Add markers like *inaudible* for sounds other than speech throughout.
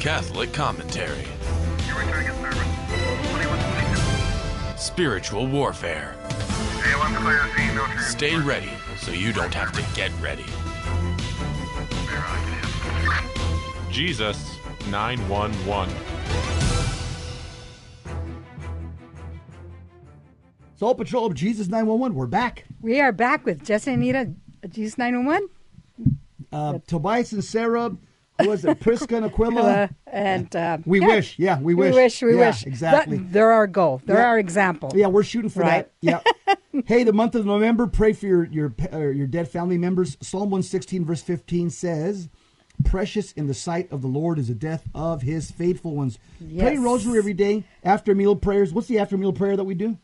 Catholic commentary. You're returning a service. 2122. Spiritual warfare. A1 clear, C, no transport. Stay ready so you don't have to get ready. Clear, I can. Jesus 911. Soul Patrol of Jesus 911. We're back. We are back with Jesse and Anita, Jesus 901. Uh, Tobias and Sarah, who was it? Prisca and Aquila. Uh, and uh, we yeah. wish. Yeah, we wish. We wish. We Yeah, wish. Exactly. That- they're our goal. They're Yeah. our example. Yeah, we're shooting for Right. that. Yeah. *laughs* hey, the month of November, pray for your your uh, your dead family members. Psalm 116 verse 15 says, "Precious in the sight of the Lord is the death of his faithful ones." Pray rosary every day after meal prayers. What's the after meal prayer that we do?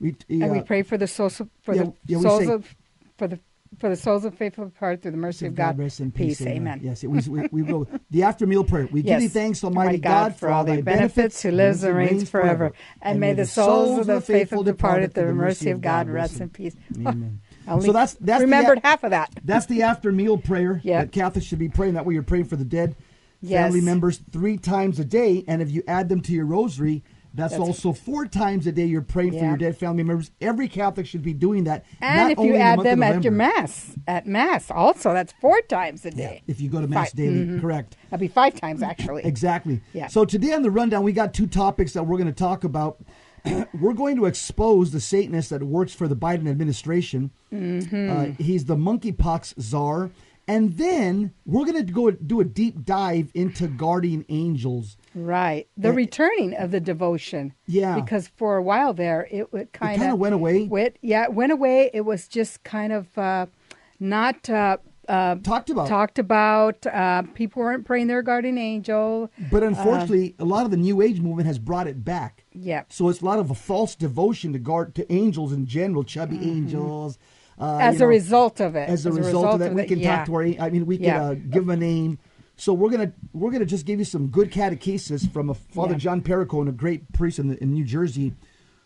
We And we uh, pray for the souls for yeah, the yeah, souls say- of for the for the souls of faithful departed through the mercy of God. rest in peace. Amen. Yes, it, we, we, we go *laughs* the after meal prayer. We give Yes. you thanks, Almighty God, for all thy benefits, who lives and reigns forever. And may the souls of the faithful departed through the mercy of God rest in peace. Amen. *laughs* Only So that's that's the- remembered half of that. That's the after meal prayer Yeah. that Catholics should be praying. That way you're praying for the dead Yes. family members three times a day. And if you add them to your rosary, that's, That's- also four times a day you're praying for your dead family members. Every Catholic should be doing that. And if you the add month them at your mass, at mass also, that's four times a Yeah, day. if you go to mass Five. daily, Mhm. correct. That'd be five times actually. Exactly. Yeah. So today on the rundown, we got two topics that we're going to talk about. *clears throat* we're going to expose the Satanist that works for the Biden administration. Mm-hmm. Uh, he's the monkeypox czar. And then we're going to go do a deep dive into guardian angels. Right. The returning of the devotion. Yeah. Because for a while there, it, it kind kinda went away. Went, yeah, it went away. It was just kind of uh, not uh, uh, Talked about. talked about. Uh, people weren't praying their guardian angel. But unfortunately, a lot of the New Age movement has brought it back. Yeah. So it's a lot of a false devotion to guard to angels in general, chubby angels. Uh. As you a know, result of it. As a result of that, we it, can yeah. talk to our. I mean, we can Yeah. uh, give them a name. So we're gonna we're gonna just give you some good catechesis from a Father Yeah. John Perricone, a great priest in, the, in New Jersey,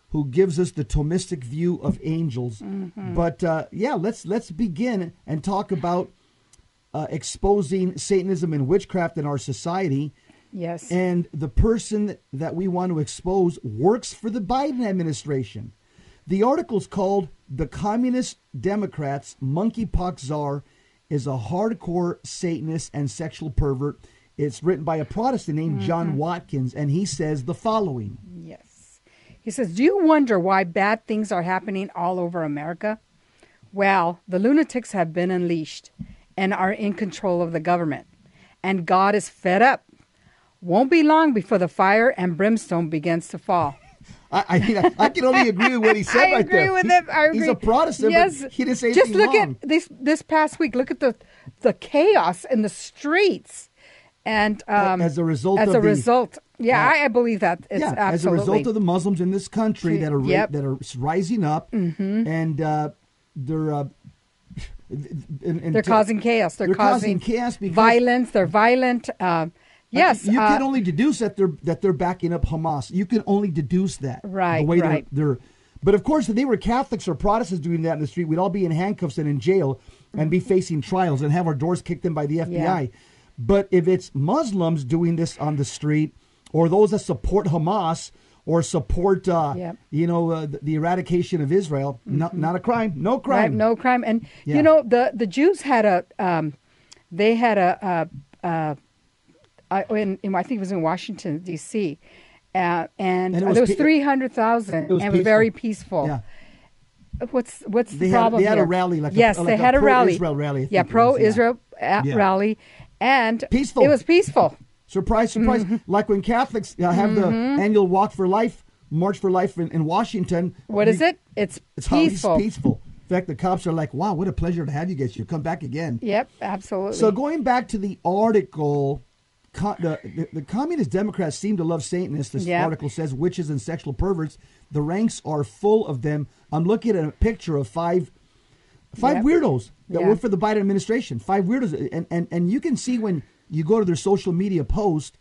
who gives us the Thomistic view of angels. Mm-hmm. But uh, yeah, let's let's begin and talk about uh, exposing Satanism and witchcraft in our society. Yes. And the person that we want to expose works for the Biden administration. The article's called The Communist Democrats Monkeypox Czar is a Hardcore Satanist and Sexual Pervert. It's written by a Protestant named John mm-hmm. Watkins, and he says the following. Yes. He says, Do you wonder why bad things are happening all over America? Well, the lunatics have been unleashed and are in control of the government. And God is fed up. Won't be long before the fire and brimstone begins to fall. I, I, I, I can only agree with what he *laughs* said I right agree there. with He- him. I agree. He's a Protestant, yes. but he didn't say Just look wrong. at this this past week. Look at the the chaos in the streets, and um, As a result as of a the- result, yeah, uh, I, I believe that it's yeah, absolutely as a result of the Muslims in this country that are Yep. that are rising up, and uh, they're uh, *laughs* and, and they're to- causing chaos. They're, they're causing chaos because- violence. They're violent. Uh, yes, you uh, can only deduce that they're that they're backing up Hamas. You can only deduce that, Right, The way they're- they're, but of course, if they were Catholics or Protestants doing that in the street, we'd all be in handcuffs and in jail and be facing trials and have our doors kicked in by the FBI. Yeah. But if it's Muslims doing this on the street, or those that support Hamas or support, uh, Yep. you know, uh, the, eradication of Israel, not, not a crime, no crime. right, no crime. And Yeah. you know the the Jews had a um, they had a, a, a I, in, in, I think it was in Washington D.C. Uh, and, And it was there was three hundred thousand. And it was very peaceful. Yeah. What's what's They the had- problem they had a rally, like a- yes, like they a had a rally. pro-Israel rally, I think yeah, it was, yeah. pro-Israel uh, Yeah. rally, and Peaceful. It was peaceful. Surprise, surprise. Mm-hmm. Like when Catholics uh, have the annual Walk for Life, March for Life in, in Washington. What is you- it? It's, It's peaceful. peaceful. In fact, the cops are like, wow, what a pleasure to have you guys here. Come back again. Yep, absolutely. So going back to the article, the, the, the communist Democrats seem to love Satanists. This Yeah. article says witches and sexual perverts. The ranks are full of them. I'm looking at a picture of five five Yep. weirdos that Yeah. work for the Biden administration. Five weirdos, and and and you can see when you go to their social media post,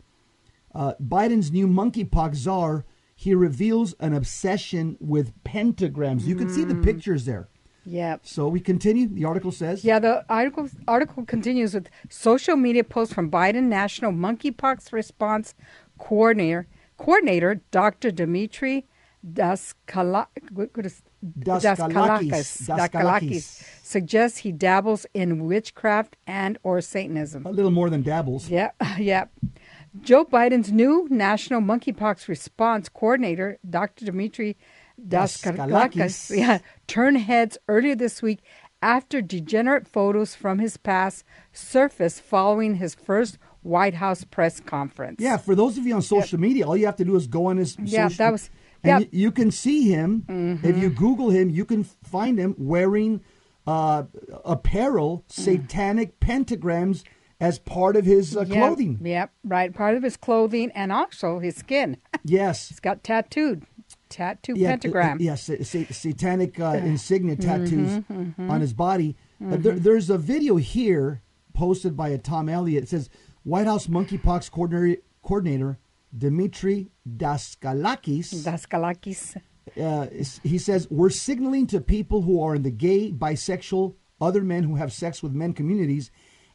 uh, Biden's new monkeypox czar. He reveals an obsession with pentagrams. You can see the Mm. pictures there. Yep. So we continue. The article says, Yeah, the article article continues with social media posts from Biden National Monkeypox Response Coordinator Coordinator Dr. Dimitri Daskala- Daskalakis. Daskalakis Daskalakis. suggests he dabbles in witchcraft and or Satanism. a little more than dabbles. Yep, *laughs* yep. Joe Biden's new national monkeypox response coordinator, Dr. Dmitry Daskalakis, *laughs* yeah, turned heads earlier this week after degenerate photos from his past surfaced following his first White House press conference. Yeah, for those of you on social media, all you have to do is go on his Yeah, social that was- and you can see him. If you Google him, you can find him wearing uh, apparel, satanic pentagrams as part of his uh, Yep, clothing. Yep, right. Part of his clothing and also his skin. *laughs* Yes. He's got tattooed, tattoo Yeah, pentagram. yes, sa- sa- satanic uh, insignia Mm-hmm, tattoos on his body. Uh, there, there's a video here posted by a Tom Elliott. It says White House monkeypox coordinator, coordinator Dmitry Daskalakis. Daskalakis. uh, he says we're signaling to people who are in the gay, bisexual, other men who have sex with men communities,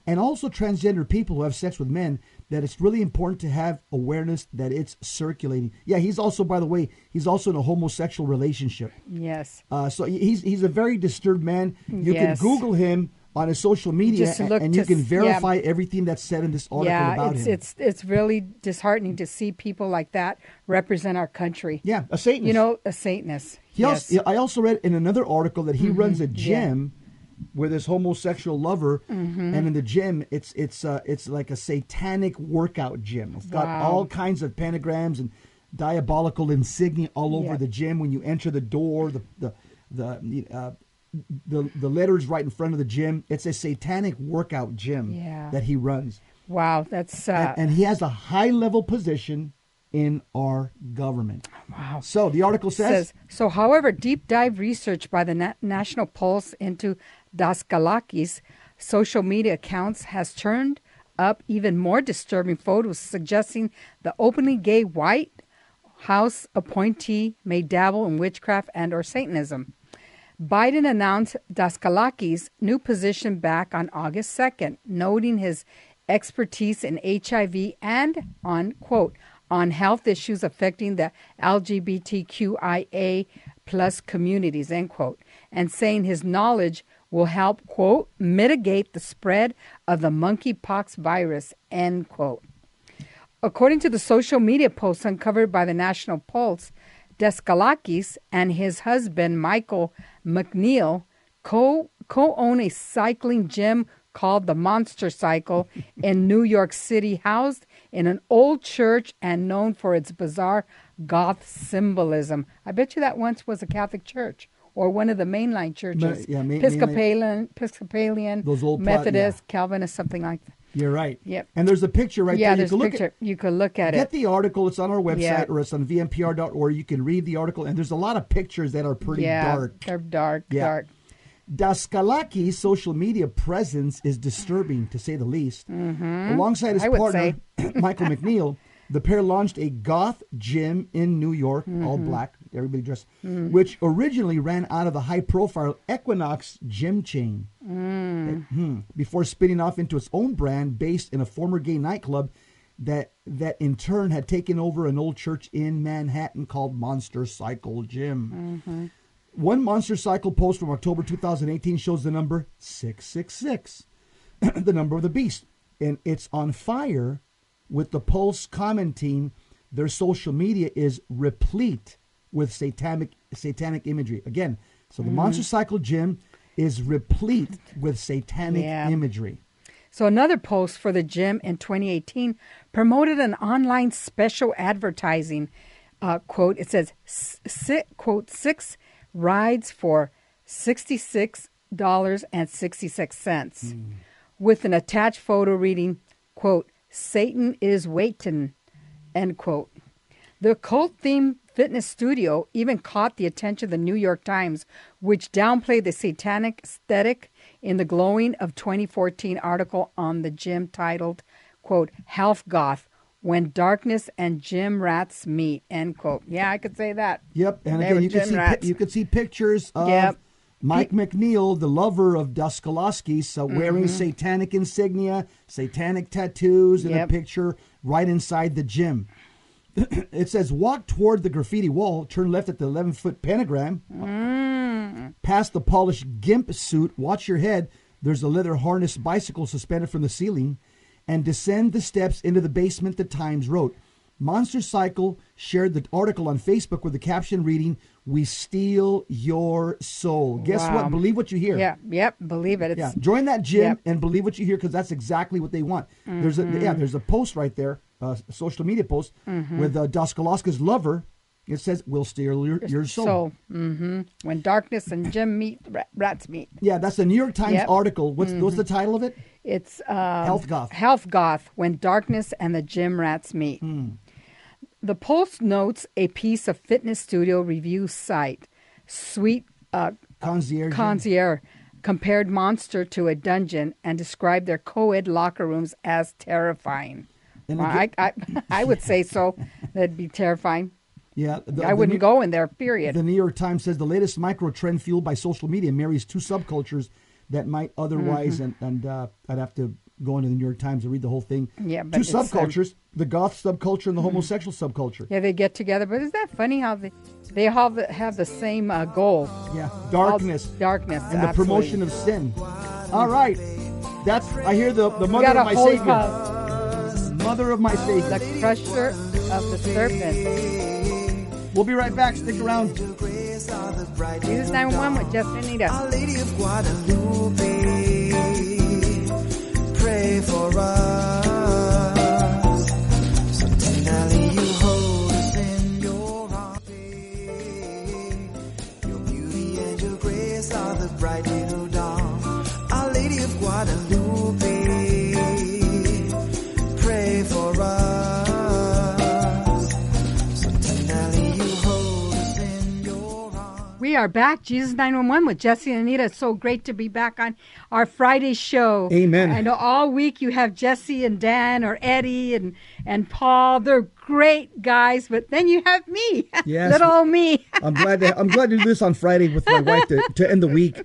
and also transgender people who have sex with men that it's really important to have awareness that it's circulating. Yeah, he's also, by the way, he's also in a homosexual relationship. Yes. Uh, so he's he's a very disturbed man. You Yes. can Google him on his social media, and, and you can verify everything that's said in this article yeah, about it's him. it's it's really disheartening to see people like that represent our country. yeah, a Satanist. You know, a Satanist. He yes. Mm-hmm. also, I also read in another article that he runs a gym with his homosexual lover, Mm-hmm. and in the gym, it's it's uh, it's like a satanic workout gym. It's got Wow. all kinds of pentagrams and diabolical insignia all over Yeah. the gym. When you enter the door, the the the uh, the the letters right in front of the gym. It's a satanic workout gym Yeah. that he runs, wow, that's uh, and, and he has a high level position in our government. wow. So the article says, Says so. However, deep dive research by the Na- National Pulse into Daskalakis' social media accounts has turned up even more disturbing photos suggesting the openly gay White House appointee may dabble in witchcraft and or Satanism. Biden announced Daskalakis' new position back on August 2nd, noting his expertise in HIV and on quote on health issues affecting the LGBTQIA plus communities end quote, and saying his knowledge will help quote mitigate the spread of the monkeypox virus end quote. According to the social media posts uncovered by the National Pulse, Daskalakis and his husband Michael McNeil co co own a cycling gym called the Monster Cycle in New York City, housed in an old church and known for its bizarre goth symbolism. I bet you that once was a Catholic church or one of the mainline churches. yeah, main- Episcopalian, Episcopalian, Those old Methodist, Calvinist, something like that. You're right. Yep. And there's a picture right yeah, there. Yeah, there's a picture. At, you could look at get it. Get the article. It's on our website Yeah. or it's on vmpr.org. You can read the article, and there's a lot of pictures that are pretty yeah, dark. they're dark, Yeah. dark. Daskalakis' social media presence is disturbing, to say the least. Alongside his Mm-hmm. I would partner, *coughs* Michael McNeil, the pair launched a goth gym in New York, all Mm-hmm. black, everybody dressed, which originally ran out of the high profile Equinox gym chain. Mm. Hmm. Before spinning off into its own brand based in a former gay nightclub that that in turn had taken over an old church in Manhattan called Monster Cycle Gym. Mm-hmm. One Monster Cycle post from October 2018 shows the number 666, *clears throat* the number of the beast. And it's on fire with the Pulse commenting their social media is replete with satanic satanic imagery. Again, so the Mm-hmm. Monster Cycle Gym is replete with satanic Yeah. imagery. So another post for the gym in 2018 promoted an online special advertising uh, quote. It says, si, quote, six rides for $66.66 with an attached photo reading, quote, Satan is waiting, end quote. The cult themed fitness studio even caught the attention of the New York Times, which downplayed the satanic aesthetic in the glowing of 2014 article on the gym titled, quote, Health Goth, When Darkness and Gym Rats Meet, end quote. Yeah, I could say that. Yep, and They again you can gym see pi- you can see pictures of Yep. Mike McNeil, the lover of Duskalaskis, uh, wearing satanic insignia, satanic tattoos, and Yep. a picture right inside the gym. It says, walk toward the graffiti wall, turn left at the 11 foot pentagram, past the polished gimp suit, watch your head. There's a leather harness bicycle suspended from the ceiling, and descend the steps into the basement, the Times wrote. Monster Cycle shared the article on Facebook with the caption reading, We steal your soul. Guess Wow. what? Believe what you hear. Yeah, yep, believe it. It's, Yeah, join that gym Yep. and believe what you hear because that's exactly what they want. There's a Mm-hmm. yeah, there's a post right there, a social media post with uh, Duskalaska's lover. It says, "We'll steal your, your soul." So, hmm when darkness and gym meet, rats meet. Yeah, that's the New York Times Yep. Mm-hmm. article. What's what's the title of it? It's um, Health Goth. Health Goth. When darkness and the gym rats meet. Hmm. The Post notes a piece of fitness studio review site, Sweet uh, Concierge. Concierge, compared Monster to a dungeon and described their co-ed locker rooms as terrifying. Well, I, I, I would say so. That'd be terrifying. yeah, the, I wouldn't New- go in there. Period. The New York Times says the latest micro trend fueled by social media marries two subcultures that might otherwise, and, and uh, I'd have to go into the New York Times and read the whole thing. Yeah, two um, subcultures: the goth subculture and the homosexual subculture. yeah, they get together. But isn't that funny how they they all have the, have the same uh, goal? Yeah, All- darkness darkness, and the promotion of sin. All right, that's I hear the the mother of my savior, mother of my faith, the crusher of the serpent. We'll be right back. Stick around. Jesus 911 with Just Anita. Our Lady of Guadalupe, pray for us. So tenderly you hold us in your arms. Your beauty and your grace are the bright We are back, Jesus 911 with Jesse and Anita. It's so great to be back on our Friday show. Amen. I know all week you have Jesse and Dan or Eddie and, and Paul. They're great guys, but then you have me. *laughs* Yes. Little old me. *laughs* I'm glad to, I'm glad to do this on Friday with my wife to, to end the week.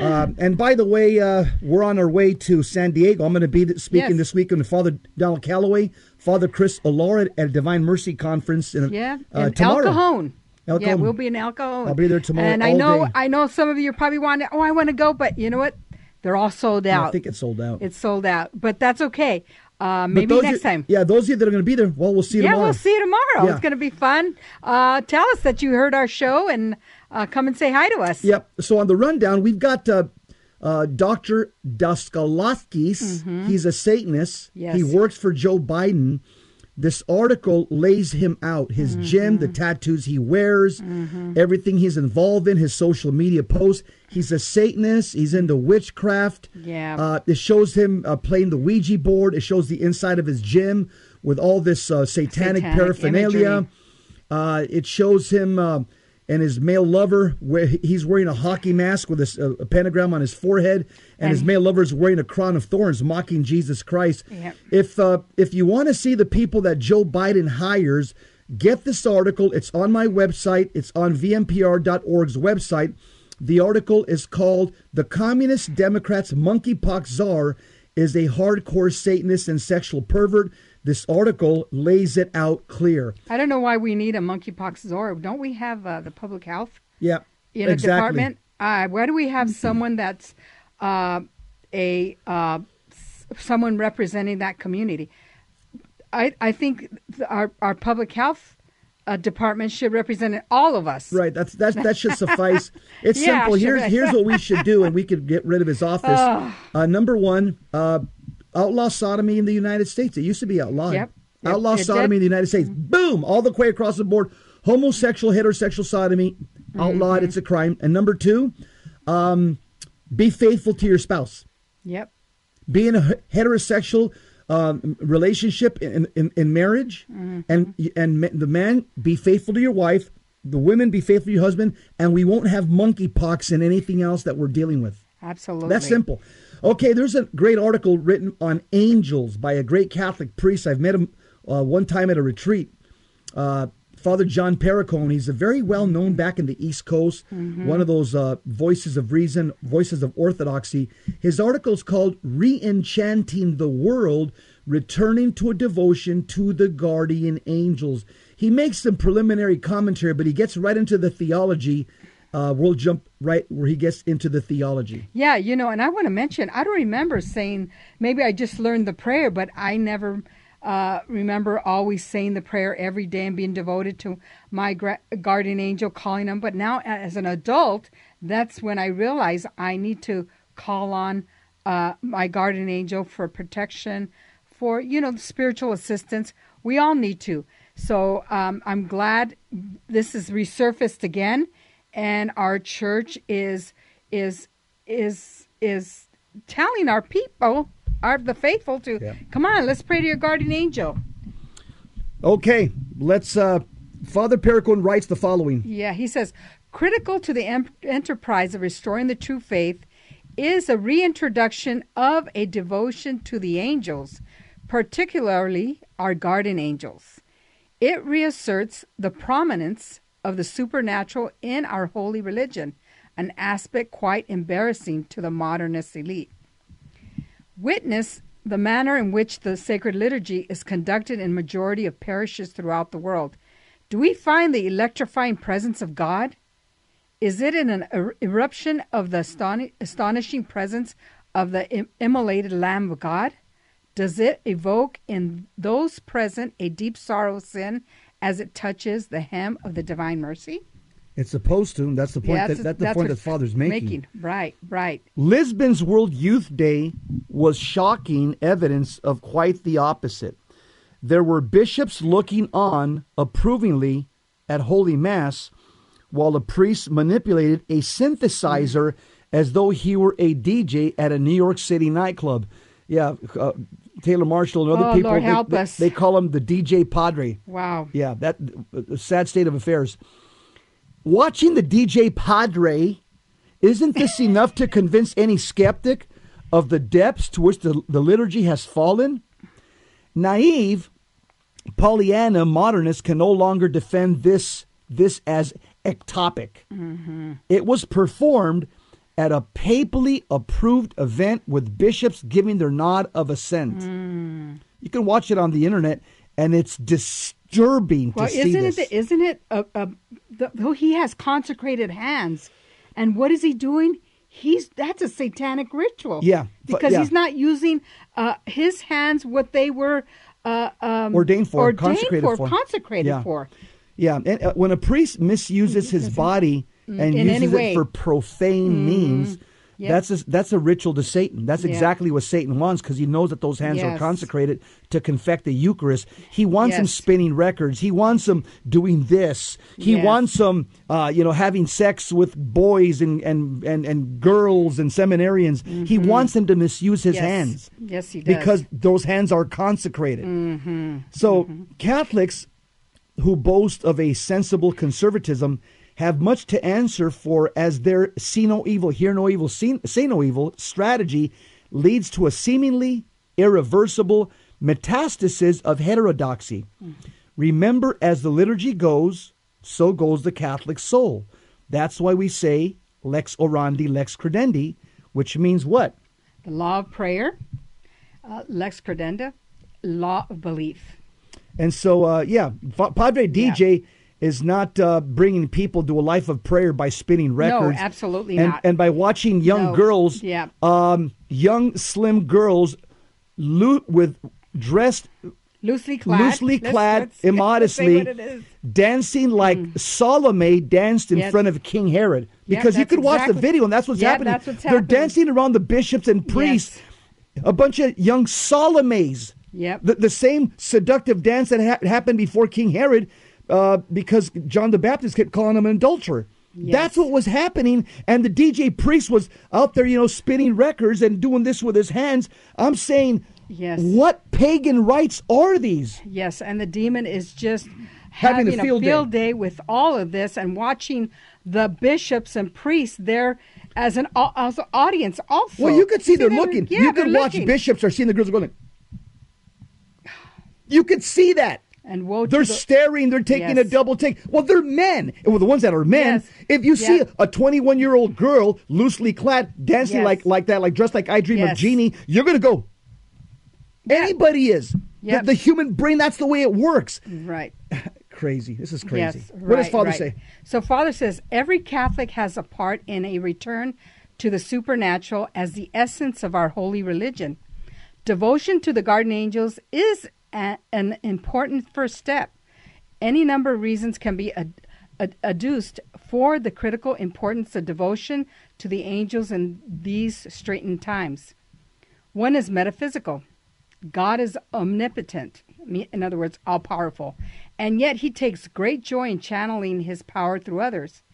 Um, and by the way, uh, we're on our way to San Diego. I'm going to be speaking Yes. this week with Father Donald Calloway, Father Chris Alar at a Divine Mercy Conference. In, Yeah, uh, in tomorrow. El Cajon. El Yeah, we'll be in El Cajon. I'll be there tomorrow And I know, day. I know some of you probably want to. Oh, I want to go, but you know what? They're all sold Yeah, out. I think it's sold out. it's sold out, but that's okay. Uh, maybe next you- time. Yeah, those of you that are going to be there, well, we'll see you Yeah, tomorrow. we'll see you tomorrow. Yeah. It's going to be fun. Uh, tell us that you heard our show and uh, come and say hi to us. Yep. So on the rundown, we've got uh, uh, Dr. Duskalaskis. He's a Satanist. Mm-hmm. Yes. He works for Joe Biden. This article lays him out his Mm-hmm. gym, the tattoos he wears, everything he's involved in, his social media posts. He's a Satanist. He's into witchcraft. Yeah. Uh, it shows him uh, playing the Ouija board. It shows the inside of his gym with all this uh, satanic, Satanic paraphernalia. Uh, it shows him uh, and his male lover he's wearing a hockey mask with a pentagram on his forehead, and, his male lover is wearing a crown of thorns, mocking Jesus Christ. Yep. If uh, if you want to see the people that Joe Biden hires, get this article. It's on my website. It's on vmpr.org's website. The article is called "The Communist Democrats Monkeypox Czar is a Hardcore Satanist and Sexual Pervert." This article lays it out clear. I don't know why we need a monkeypox czar. Don't we have uh, the public health Yeah, in exactly. a department? Uh, why do we have someone that's uh, a uh, someone representing that community? I I think th- our our public health uh, department should represent all of us. Right. That's that. That should suffice. *laughs* It's Yeah, simple. Here's here's what we should do, and we could get rid of his *laughs* office. Uh, number one, uh, outlaw sodomy in the United States. It used to be outlawed. Yep. Yep, Outlaw it sodomy did. in the United States. Boom! All the way across the board. Homosexual, heterosexual sodomy outlawed. Mm-hmm. It's a crime. And number two, um, be faithful to your spouse. Yep. Be in a heterosexual um, relationship in, in, in marriage, Mm-hmm. and and the man be faithful to your wife, the women be faithful to your husband, and we won't have monkeypox and anything else that we're dealing with. Absolutely. That's simple. Okay, there's a great article written on angels by a great Catholic priest. I've met him uh, one time at a retreat. Uh, Father John Perricone. He's a very well known back in the East Coast, one of those uh, voices of reason, voices of orthodoxy. His article is called Re-enchanting the World, Returning to a Devotion to the Guardian Angels. He makes some preliminary commentary, but he gets right into the theology. Uh, we'll jump right where he gets into the theology. Yeah, you know, and I want to mention, I don't remember saying, maybe I just learned the prayer, but I never uh, remember always saying the prayer every day and being devoted to my gra- guardian angel, calling them. But now, as an adult, that's when I realize I need to call on uh, my guardian angel for protection, for, you know, spiritual assistance. We all need to. So um, I'm glad this is resurfaced again, and our church is is is is telling our people, our the faithful, to Yeah. come on, let's pray to your guardian angel. Okay, let's. Uh, Father Perricone writes the following. Yeah, he says critical to the em- enterprise of restoring the true faith is a reintroduction of a devotion to the angels, particularly our guardian angels. It reasserts the prominence of the supernatural in our holy religion, an aspect quite embarrassing to the modernist elite. Witness the manner in which the sacred liturgy is conducted in majority of parishes throughout the world. Do we find the electrifying presence of God? Is it in an er- eruption of the astoni- astonishing presence of the im- immolated Lamb of God? Does it evoke in those present a deep sorrow sin as it touches the hem of the divine mercy? It's supposed to. and That's the point. Yeah, that, that's the point what that Father's making. Right, right. Lisbon's World Youth Day was shocking evidence of quite the opposite. There were bishops looking on approvingly at Holy Mass, while a priest manipulated a synthesizer as though he were a DJ at a New York City nightclub. Yeah, uh, Taylor Marshall and other Oh, people Lord they, help they- us. they call him the DJ Padre. Wow. Yeah, that a sad state of affairs. Watching the DJ Padre, isn't this *laughs* enough to convince any skeptic of the depths to which the, the liturgy has fallen? Naive, Pollyanna modernists can no longer defend this this as ectopic. Mm-hmm. It was performed at a papally approved event with bishops giving their nod of assent. You can watch it on the internet, and it's disturbing Well, to see isn't this. it? Isn't it? A, a, the, he has consecrated hands, and what is he doing? He's that's a satanic ritual. Yeah, but- because yeah. he's not using uh, his hands what they were uh, um, Ordained for, ordained consecrated for, for. consecrated Yeah. for. Yeah, and uh, when a priest misuses his body and Mm, in any uses way. it for profane means, Yep. that's a, that's a ritual to Satan. That's Yeah. exactly what Satan wants because he knows that those hands are consecrated to confect the Eucharist. He wants them spinning records. He wants them doing this. He Yes. wants them, uh, you know, having sex with boys and and and, and girls and seminarians. He wants them to misuse his Mm-hmm. Yes. hands Yes, he does. because those hands are consecrated. So Catholics who boast of a sensible conservatism have much to answer for as their see no evil, hear no evil, see, say no evil strategy leads to a seemingly irreversible metastasis of heterodoxy. Remember, as the liturgy goes, so goes the Catholic soul. That's why we say lex orandi, lex credendi, which means what? the law of prayer, uh, lex credenda, law of belief. And so, uh, yeah, Padre DJ is not uh, bringing people to a life of prayer by spinning records. No, absolutely and, not. And by watching young No. girls, Yeah. um, young slim girls, lo- with dressed Loosely clad. loosely clad, let's- let's immodestly, what it is. Mm. dancing like Salome danced in Yes. front of King Herod. Because you that's could watch the video, and that's what's Yeah, happening. that's what's happening. They're dancing around the bishops and priests, a bunch of young Salomes. Yep. The, the same seductive dance that ha- happened before King Herod, uh, because John the Baptist kept calling him an adulterer. That's what was happening, and the DJ priest was out there, you know, spinning records and doing this with his hands. I'm saying, Yes. what pagan rites are these? Yes, and the demon is just Having having, a field day. day. with all of this and watching the bishops and priests there as an as an audience also. Well, you could see they're them? looking. Yeah, you could watch looking. bishops are seeing the girls going. *sighs* You could see that. And woe to They're the- staring. They're taking a double take. Well, they're men. Well, the ones that are men. Yes. If you see a 21 year old girl loosely clad dancing Yes. like like that, like dressed like I Dream of Yes. Jeannie, you're gonna go. Anybody is. Yep. The, the human brain. That's the way it works. right. *laughs* Crazy. This is crazy. Yes, what does Father right. say? So, Father says every Catholic has a part in a return to the supernatural as the essence of our holy religion. Devotion to the guardian angels is an important first step. Any number of reasons can be ad, ad, adduced for the critical importance of devotion to the angels in these straitened times. One is metaphysical. God is omnipotent, in other words, all powerful, and yet he takes great joy in channeling his power through others.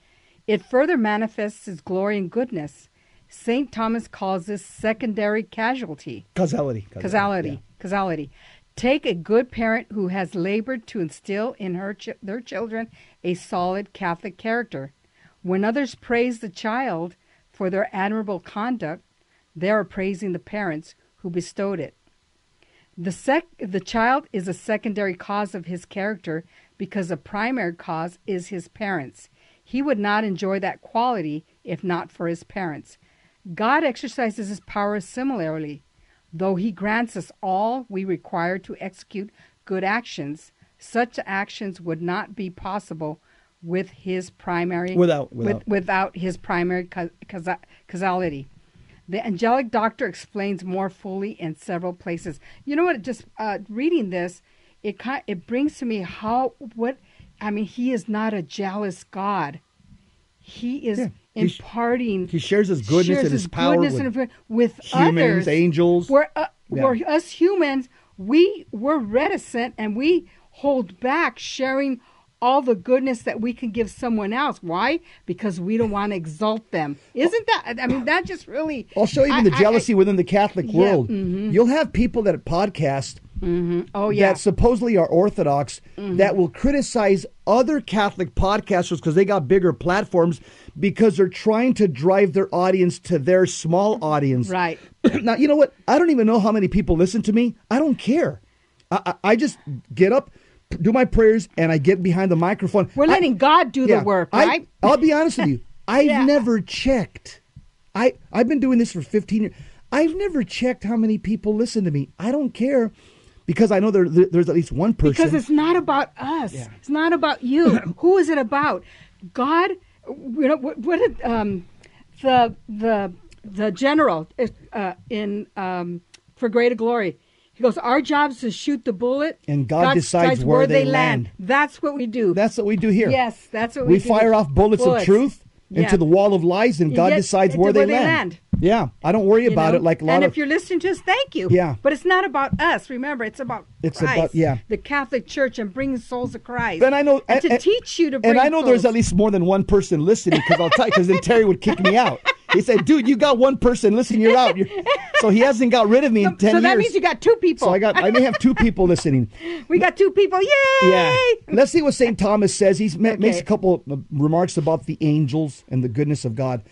It further manifests his glory and goodness. St. Thomas calls this secondary casualty. Causality. Causality. Yeah. Causality. Take a good parent who has labored to instill in her ch- their children a solid Catholic character. When others praise the child for their admirable conduct, they are praising the parents who bestowed it. The sec- the child is a secondary cause of his character because the primary cause is his parents. He would not enjoy that quality if not for his parents. God exercises his power similarly. Though he grants us all we require to execute good actions, such actions would not be possible with his primary Without- with- without. without his primary causa- causality. The angelic doctor explains more fully in several places. You know what? Just uh, reading this, it kind it brings to me how what I mean. He is not a jealous God. He is Yeah. Imparting. He shares his goodness shares and his, power goodness with and with humans, others. angels. Where, uh, Yeah. where us humans, we we're reticent and we hold back sharing all the goodness that we can give someone else. Why? Because we don't want to exalt them. Isn't that? I mean, that just really. Also, even I- the I- I- jealousy within the Catholic Yeah, world. mhm. You'll have people that podcast oh yeah. that supposedly are Orthodox Mm-hmm. that will criticize other Catholic podcasters because they got bigger platforms because they're trying to drive their audience to their small audience. Right. *clears throat* now, you know what? I don't even know how many people listen to me. I don't care. I, I, I just get up, do my prayers, and I get behind the microphone. We're I- letting God do yeah, the work, I- right? I'll be honest with you. *laughs* I've Yeah. never checked. I I've been doing this for 15 years. I've never checked how many people listen to me. I don't care because I know there, there- there's at least one person. because it's not about us. It's not about you. *clears throat* Who is it about? God. You know what? what did, um, the the the general uh, in um, for greater glory. He goes, our job is to shoot the bullet, And God decides where they land." That's what we do. That's what we do here. Yes, that's what we do. we fire off bullets, of Bullets. truth Yeah. into the wall of lies, and God Yeah, decides where they, where they land. Yeah, I don't worry you about know? it like a lot and of. if you're listening to us, thank you. Yeah. But it's not about us. Remember, it's about It's Christ, about- yeah. the Catholic Church and bringing souls to Christ. And I know and, to eh, eh, teach you to bring and I know there's at least more than one person listening because I'll tell you because then Terry would kick me out. He said, "Dude, you got one person listening, you're out." You're, so he hasn't got rid of me in So, ten so years. that means you got two people. so I got I may have two people listening. *laughs* we got two people. Yay! Yeah. Let's see what St. Thomas says. He makes a couple of remarks about the angels and the goodness of God.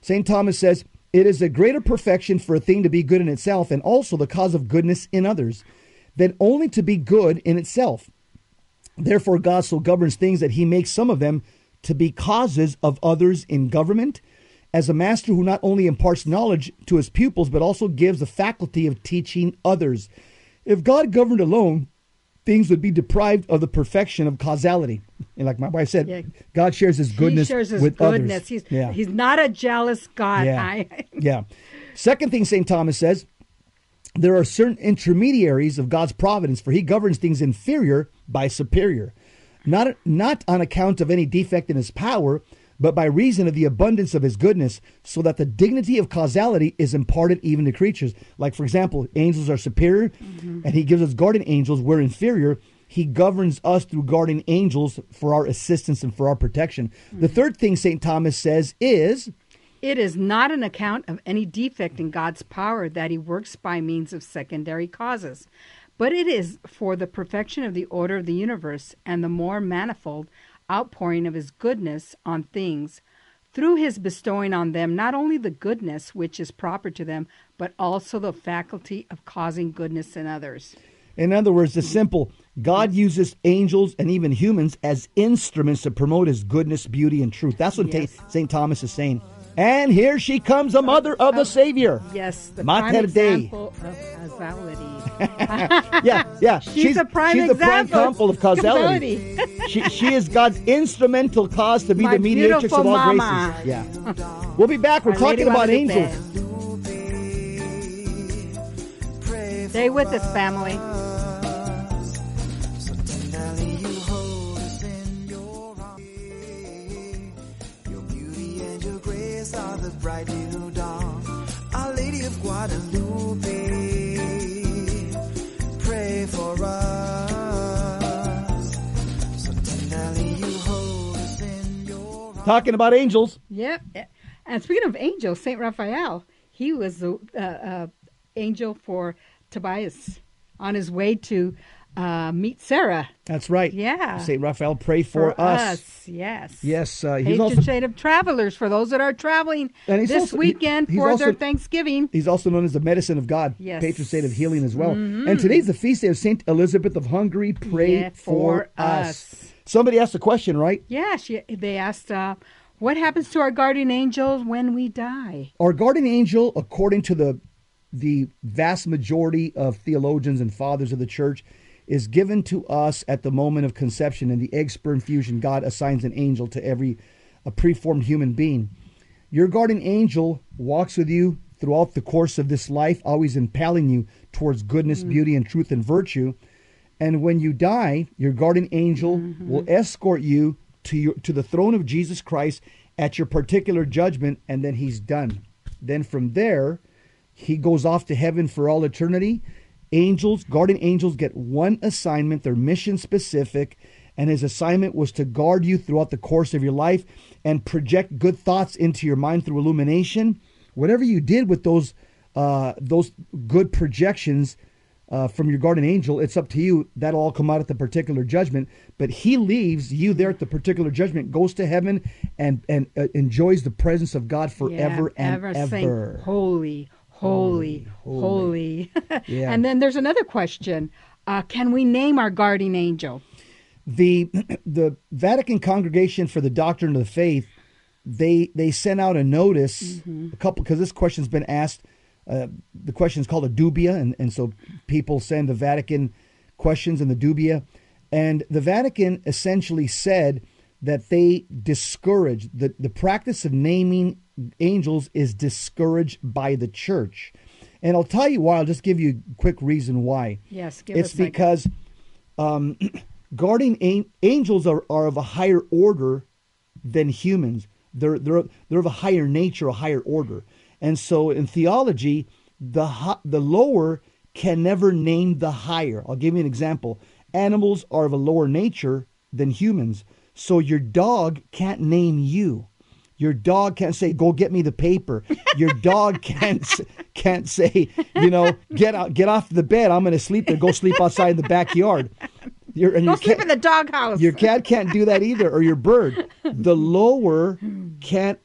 St. Thomas says, It is a greater perfection for a thing to be good in itself and also the cause of goodness in others than only to be good in itself. Therefore, God so governs things that he makes some of them to be causes of others in government, as a master who not only imparts knowledge to his pupils, but also gives the faculty of teaching others. If God governed alone, things would be deprived of the perfection of causality. And like my wife said, Yeah. God shares his goodness he shares his with goodness. others. He's yeah. he's not a jealous God. Yeah. I, *laughs* yeah. Second thing St. Thomas says there are certain intermediaries of God's providence, for he governs things inferior by superior, not, not on account of any defect in his power, but by reason of the abundance of his goodness, so that the dignity of causality is imparted even to creatures. Like, for example, angels are superior, mm-hmm. and he gives us guardian angels, we're inferior. He governs us through guardian angels for our assistance and for our protection. The mm-hmm. third thing St. Thomas says is It is not an account of any defect in God's power that he works by means of secondary causes, but it is for the perfection of the order of the universe and the more manifold outpouring of his goodness on things, through his bestowing on them not only the goodness which is proper to them, but also the faculty of causing goodness in others. In other words, the simple God uses angels and even humans as instruments to promote his goodness, beauty, and truth. That's what Yes. St. Thomas is saying. And here she comes, the mother of the Savior. Yes, the Mater prime Dei. example of causality. *laughs* Yeah, yeah. She's a prime she's the prime example. example of causality. she, she is God's instrumental cause to be My the mediatrix of all mama. graces. Yeah. We'll be back. We're Our talking about angels. Stay with us, family. Your grace are the bright new dawn. Our Lady of Guadalupe, pray for us. So tenderly you hold us in your arms. Talking about angels. Yep. And speaking of angels, Saint Raphael, he was the uh, uh, angel for Tobias on his way to uh, meet Sarah. That's right. Yeah. St. Raphael, pray for, us. Yes. Yes, uh, he's Patron also saint of travelers for those that are traveling this also- weekend he's for also- their Thanksgiving. He's also known as the medicine of God, Yes. Mm-hmm. patron saint of healing as well. And today's the feast day of Saint Elizabeth of Hungary. Pray Yeah, for, for us. us. Somebody asked a question, right? Yeah, she, they asked, uh, what happens to our guardian angels when we die? Our guardian angel, according to the the vast majority of theologians and fathers of the church, is given to us at the moment of conception. In the egg sperm fusion, God assigns an angel to every a preformed human being. Your guardian angel walks with you throughout the course of this life, always impelling you towards goodness, mm-hmm. beauty, and truth and virtue. And when you die, your guardian angel mm-hmm. will escort you to your to the throne of Jesus Christ at your particular judgment, and then he's done. Then from there, he goes off to heaven for all eternity. Angels, guardian angels get one assignment, they're mission specific, and his assignment was to guard you throughout the course of your life and project good thoughts into your mind through illumination. Whatever you did with those uh, those good projections uh, from your guardian angel, it's up to you. That'll all come out at the particular judgment. But he leaves you there at the particular judgment, goes to heaven, and and uh, enjoys the presence of God forever Yeah, and ever ever. holy, holy, holy. *laughs* Yeah. and then there's another question. Uh, can we name our guardian angel? the *clears throat* the Vatican Congregation for the Doctrine of the Faith they they sent out a notice a couple because this question's been asked. Uh, the question is called a dubia, and, and so people send the Vatican questions in the dubia, and the Vatican essentially said that they discourage the the practice of naming angels is discouraged by the church, and I'll tell you why. I'll just give you a quick reason why. Yes, give it's us because um, *clears throat* guardian an- angels are, are of a higher order than humans. They're they're they're of a higher nature, a higher order. And so in theology, the hi- the lower can never name the higher. I'll give you an example. Animals are of a lower nature than humans. So your dog can't name you. Your dog can't say, "Go get me the paper." Your dog *laughs* can't can't say, you know, "Get out, get off the bed. I'm going to sleep there. Go sleep outside in the backyard." Your, and Go your sleep cat- in the doghouse. your cat can't do that either, or your bird. The lower can't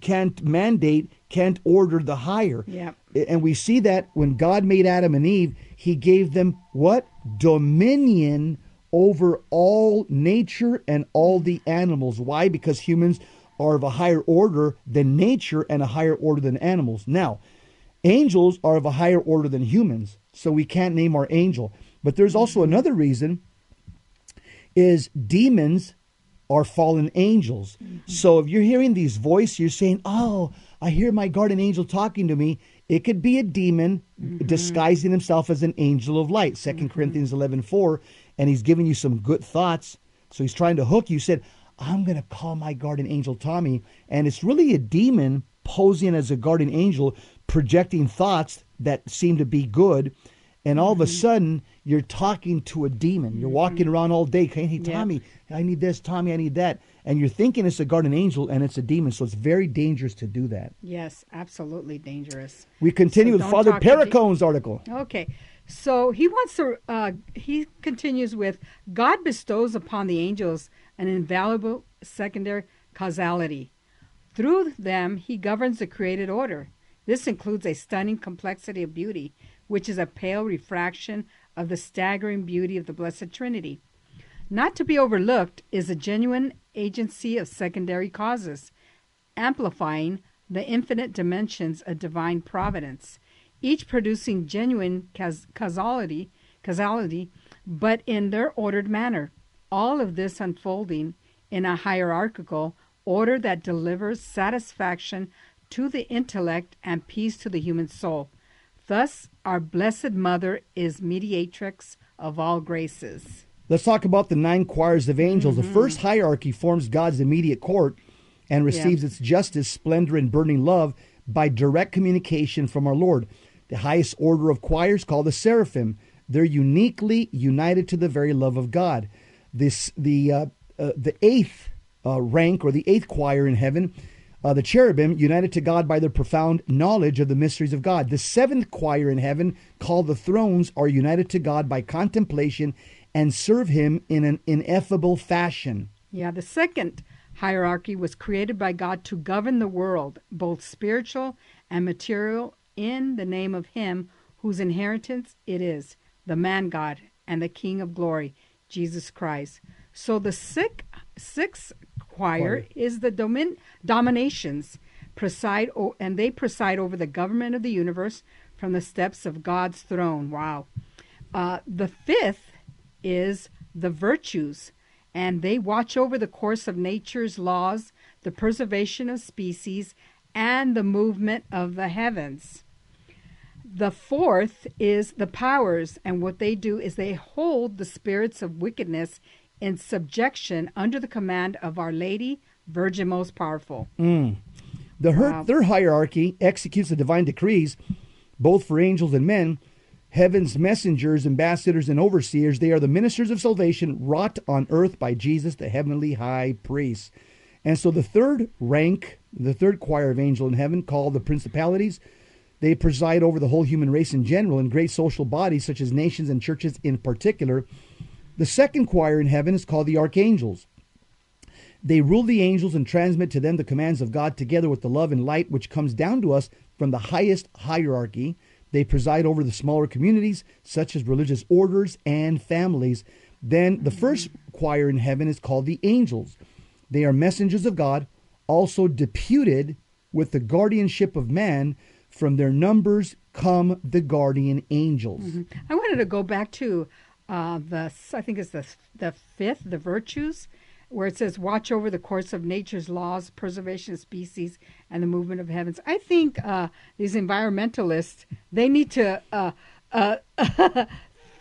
can't mandate, can't order the higher. Yep. And we see that when God made Adam and Eve, He gave them what dominion over all nature and all the animals. Why? Because humans are of a higher order than nature and a higher order than animals. Now, angels are of a higher order than humans, so we can't name our angel. But there's also another reason is demons are fallen angels. Mm-hmm. So if you're hearing these voices, you're saying, "Oh, I hear my guardian angel talking to me." It could be a demon mm-hmm. disguising himself as an angel of light. 2nd mm-hmm. Corinthians 11:4, and he's giving you some good thoughts. So he's trying to hook you. He said, "I'm going to call my guardian angel Tommy," and it's really a demon posing as a guardian angel, projecting thoughts that seem to be good. And all of a mm-hmm. sudden, you're talking to a demon. You're walking mm-hmm. around all day, "Hey, Yeah. Tommy, I need this. Tommy, I need that." And you're thinking it's a guardian angel, and it's a demon. So it's very dangerous to do that. yes, absolutely dangerous. We continue So with Father to de- article. Okay. So he wants to, uh, he continues with God bestows upon the angels an invaluable secondary causality. Through them, he governs the created order. This includes a stunning complexity of beauty, which is a pale refraction of the staggering beauty of the Blessed Trinity. Not to be overlooked is a genuine agency of secondary causes, amplifying the infinite dimensions of divine providence, each producing genuine causality, causality, but in their ordered manner. All of this unfolding in a hierarchical order that delivers satisfaction to the intellect and peace to the human soul. Thus, our Blessed Mother is mediatrix of all graces. Let's talk about the nine choirs of angels. The mm-hmm. first hierarchy forms God's immediate court and receives its justice, splendor, and burning love by direct communication from our Lord. The highest order of choirs, called the seraphim, they're uniquely united to the very love of God. This the uh, uh, the eighth uh, rank or the eighth choir in heaven, uh, the cherubim, united to God by their profound knowledge of the mysteries of God. The seventh choir in heaven, called the thrones, are united to God by contemplation and serve Him in an ineffable fashion. Yeah, the second hierarchy was created by God to govern the world, both spiritual and material, in the name of Him whose inheritance it is, the man God and the King of glory, Jesus Christ. So the sick, sixth choir Choir. is the domin, dominations preside o- and they preside over the government of the universe from the steps of God's throne. Wow. Uh, the fifth is the virtues, and they watch over the course of nature's laws, the preservation of species, and the movement of the heavens. The fourth is the powers, and what they do is they hold the spirits of wickedness in subjection under the command of Our Lady, Virgin Most Powerful. Mm. The her- Wow. third hierarchy executes the divine decrees, both for angels and men. Heaven's messengers, ambassadors, and overseers, they are the ministers of salvation wrought on earth by Jesus, the heavenly high priest. And so the third rank, the third choir of angel in heaven, called the principalities, they preside over the whole human race in general and great social bodies, such as nations and churches in particular. The second choir in heaven is called the archangels. They rule the angels and transmit to them the commands of God together with the love and light which comes down to us from the highest hierarchy. They preside over the smaller communities, such as religious orders and families. Then the first choir in heaven is called the angels. They are messengers of God, also deputed with the guardianship of man. From their numbers come the guardian angels. I wanted to go back to uh, the, I think it's the the fifth, the virtues, where it says, "Watch over the course of nature's laws, preservation of species, and the movement of heavens." I think uh, these environmentalists they need to uh, uh, *laughs*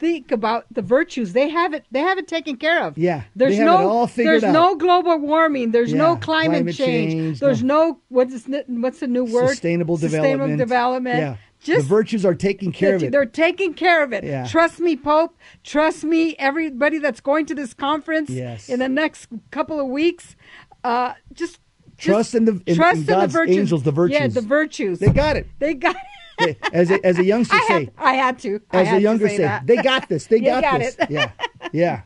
think about the virtues. They have it. They have it taken care of. Yeah, there's they have no it all figured there's no out. global warming. There's no climate, climate change. change, There's no. no what's what's the new word? Sustainable development. Sustainable development. development. Yeah. Just the virtues are taking care of it. They're taking care of it. Yeah. Trust me, Pope. Trust me, everybody that's going to this conference Yes. in the next couple of weeks. Uh, just Trust in the- in- trust in in God's the virtues. angels, the Yeah, the virtues. They got it. They got. They- *laughs* as a, as a youngster I say, had, I had to. I as had a younger say, say, they got this. They *laughs* got, got this. Oh. Yeah, *laughs* yeah.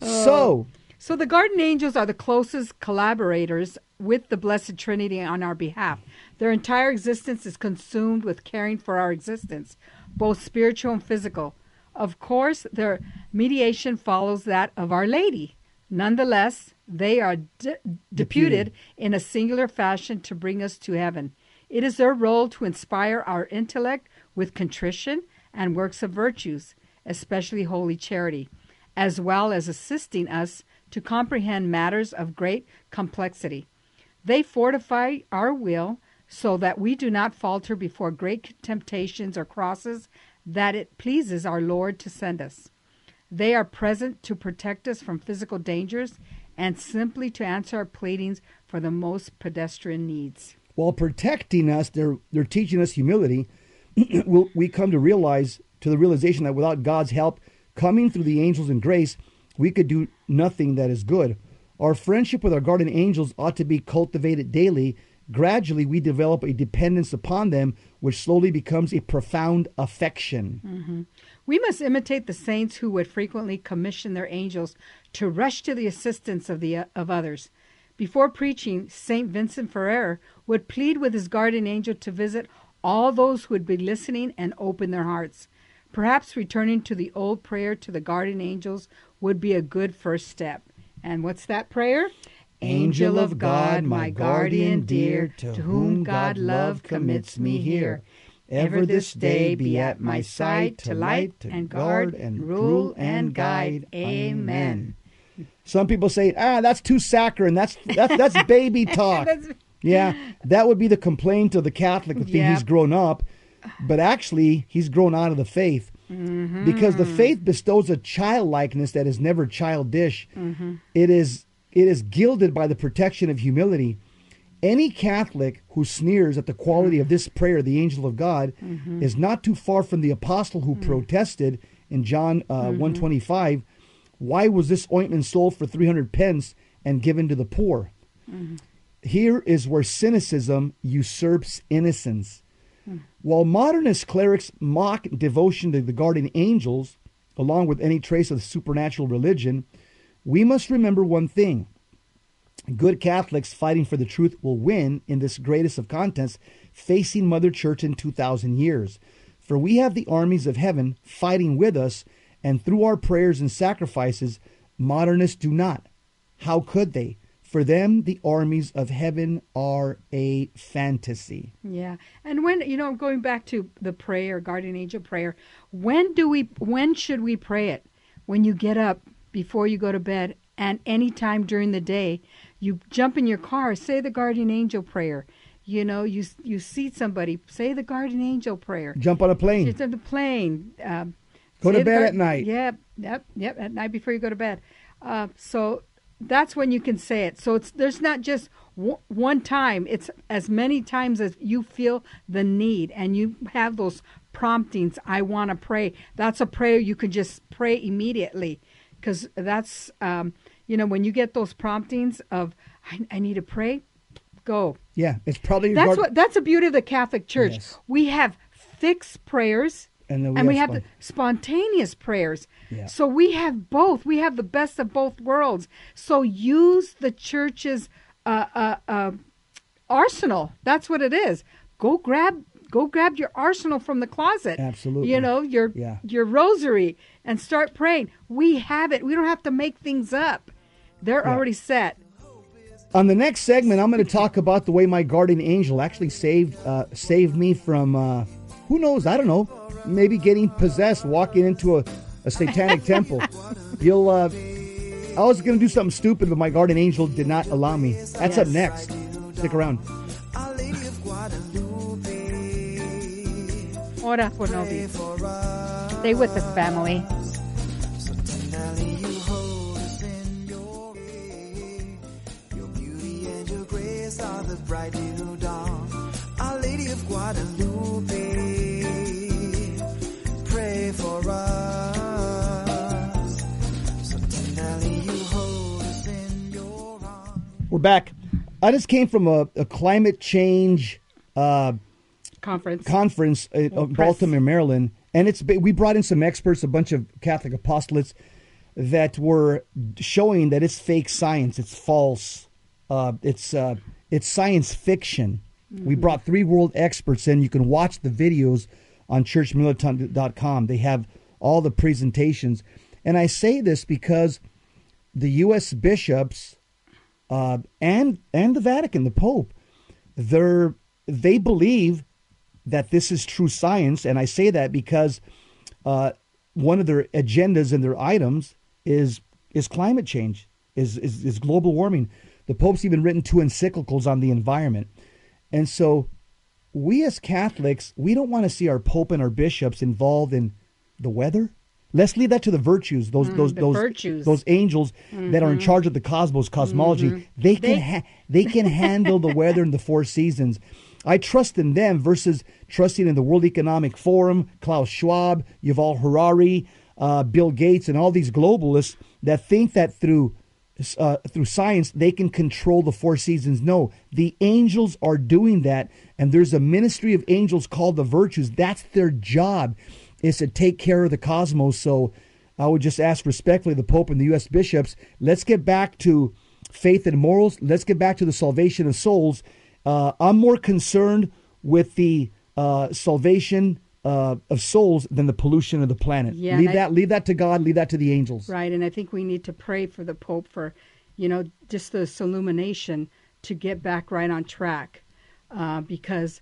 So oh. So the garden angels are the closest collaborators with the Blessed Trinity on our behalf. Their entire existence is consumed with caring for our existence, both spiritual and physical. Of course, their mediation follows that of Our Lady. Nonetheless, they are de- deputed in a singular fashion to bring us to heaven. It is their role to inspire our intellect with contrition and works of virtues, especially holy charity, as well as assisting us to comprehend matters of great complexity. They fortify our will so that we do not falter before great temptations or crosses that it pleases our Lord to send us. They are present to protect us from physical dangers and simply to answer our pleadings for the most pedestrian needs. While protecting us, they're they're teaching us humility. *clears throat* we come to realize to the realization that without God's help, coming through the angels in grace, we could do nothing that is good. Our friendship with our guardian angels ought to be cultivated daily. Gradually, we develop a dependence upon them, which slowly becomes a profound affection. Mm-hmm. We must imitate the saints who would frequently commission their angels to rush to the assistance of the of others. Before preaching, Saint Vincent Ferrer would plead with his guardian angel to visit all those who would be listening and open their hearts. Perhaps returning to the old prayer to the guardian angels would be a good first step. And what's that prayer? Angel of God, my guardian dear, to whom God love commits me here. Ever this day be at my side to light and guard and rule and guide. Amen. Some people say, ah, that's too saccharine. That's that's that's baby *laughs* talk. Yeah, that would be the complaint of the Catholic think Yep. he's grown up, but actually he's grown out of the faith mm-hmm. because the faith bestows a childlikeness that is never childish. Mm-hmm. It is it is gilded by the protection of humility. Any Catholic who sneers at the quality of this prayer, the angel of God, mm-hmm. is not too far from the apostle who mm. protested in John uh, 125. Why was this ointment sold for 300 pence and given to the poor? Here is where cynicism usurps innocence. While modernist clerics mock devotion to the guardian angels, along with any trace of supernatural religion, we must remember one thing. Good Catholics fighting for the truth will win in this greatest of contests, facing Mother Church in 2,000 years. For we have the armies of heaven fighting with us, and through our prayers and sacrifices, modernists do not. How could they? For them, the armies of heaven are a fantasy. Yeah. And when, you know, going back to the prayer, guardian angel prayer, when do we, when should we pray it? When you get up before you go to bed and any time during the day, you jump in your car, say the guardian angel prayer. You know, you you see somebody, say the guardian angel prayer. Jump on a plane. It's on the plane. Um, Go to bed guard- at night. Yep, yep, yep. At night before you go to bed. Uh, so that's when you can say it. So it's there's not just w- one time. It's as many times as you feel the need, and you have those promptings. I want to pray. That's a prayer you can just pray immediately, because that's um, you know when you get those promptings of I, I need to pray. Go. Yeah, it's probably That's what. That's the beauty of the Catholic Church. Yes. We have fixed prayers, And then we and we have have spon- the spontaneous prayers. Yeah. So we have both. We have the best of both worlds. So use the church's uh, uh, uh, arsenal. That's what it is. Go grab. Go grab your arsenal from the closet. Absolutely. You know your Yeah. your rosary and start praying. We have it. We don't have to make things up. They're Yeah. already set. On the next segment, I'm going to talk about the way my guardian angel actually saved uh, saved me from uh, who knows? I don't know. Maybe getting possessed, walking into a, a satanic *laughs* temple. You'll. Uh, I was going to do something stupid, but my guardian angel did not allow me. That's up next. Stick around. Our Lady of Guadalupe, Ora por pray novi. Stay with us, family. So tenderly you hold us in your way. Your beauty and your grace are the bright new dawn. Our Lady of Guadalupe, pray for us. So tenderly you hold us in your arms. We're back. I just came from a, a climate change uh, Conference. conference uh, Well, of press. Baltimore, Maryland, and it's we brought in some experts, a bunch of Catholic apostolates that were showing that it's fake science, it's false, uh, it's uh, it's science fiction. We Mm-hmm. brought three world experts in. You can watch the videos on churchmilitant.com. They have all the presentations, and I say this because the U.S. bishops uh, and and the Vatican, the Pope, they're they believe that this is true science, and I say that because uh, one of their agendas and their items is is climate change, is, is is global warming. The Pope's even written two encyclicals on the environment, and so we as Catholics we don't want to see our Pope and our bishops involved in the weather. Let's leave that to the virtues, those those Mm, the those virtues. those angels that are in charge of the cosmos cosmology. They can They- ha- they can handle the weather and the four seasons. I trust in them versus trusting in the World Economic Forum, Klaus Schwab, Yuval Harari, uh, Bill Gates, and all these globalists that think that through uh, through science they can control the four seasons. No, the angels are doing that, and there's a ministry of angels called the virtues. That's their job, is to take care of the cosmos. So I would just ask respectfully the Pope and the U.S. bishops, let's get back to faith and morals. Let's get back to the salvation of souls. Uh, I'm more concerned with the uh, salvation uh, of souls than the pollution of the planet. Yeah, leave and I- that leave that to God. Leave that to the angels. Right, and I think we need to pray for the Pope for, you know, just this illumination to get back right on track, uh, because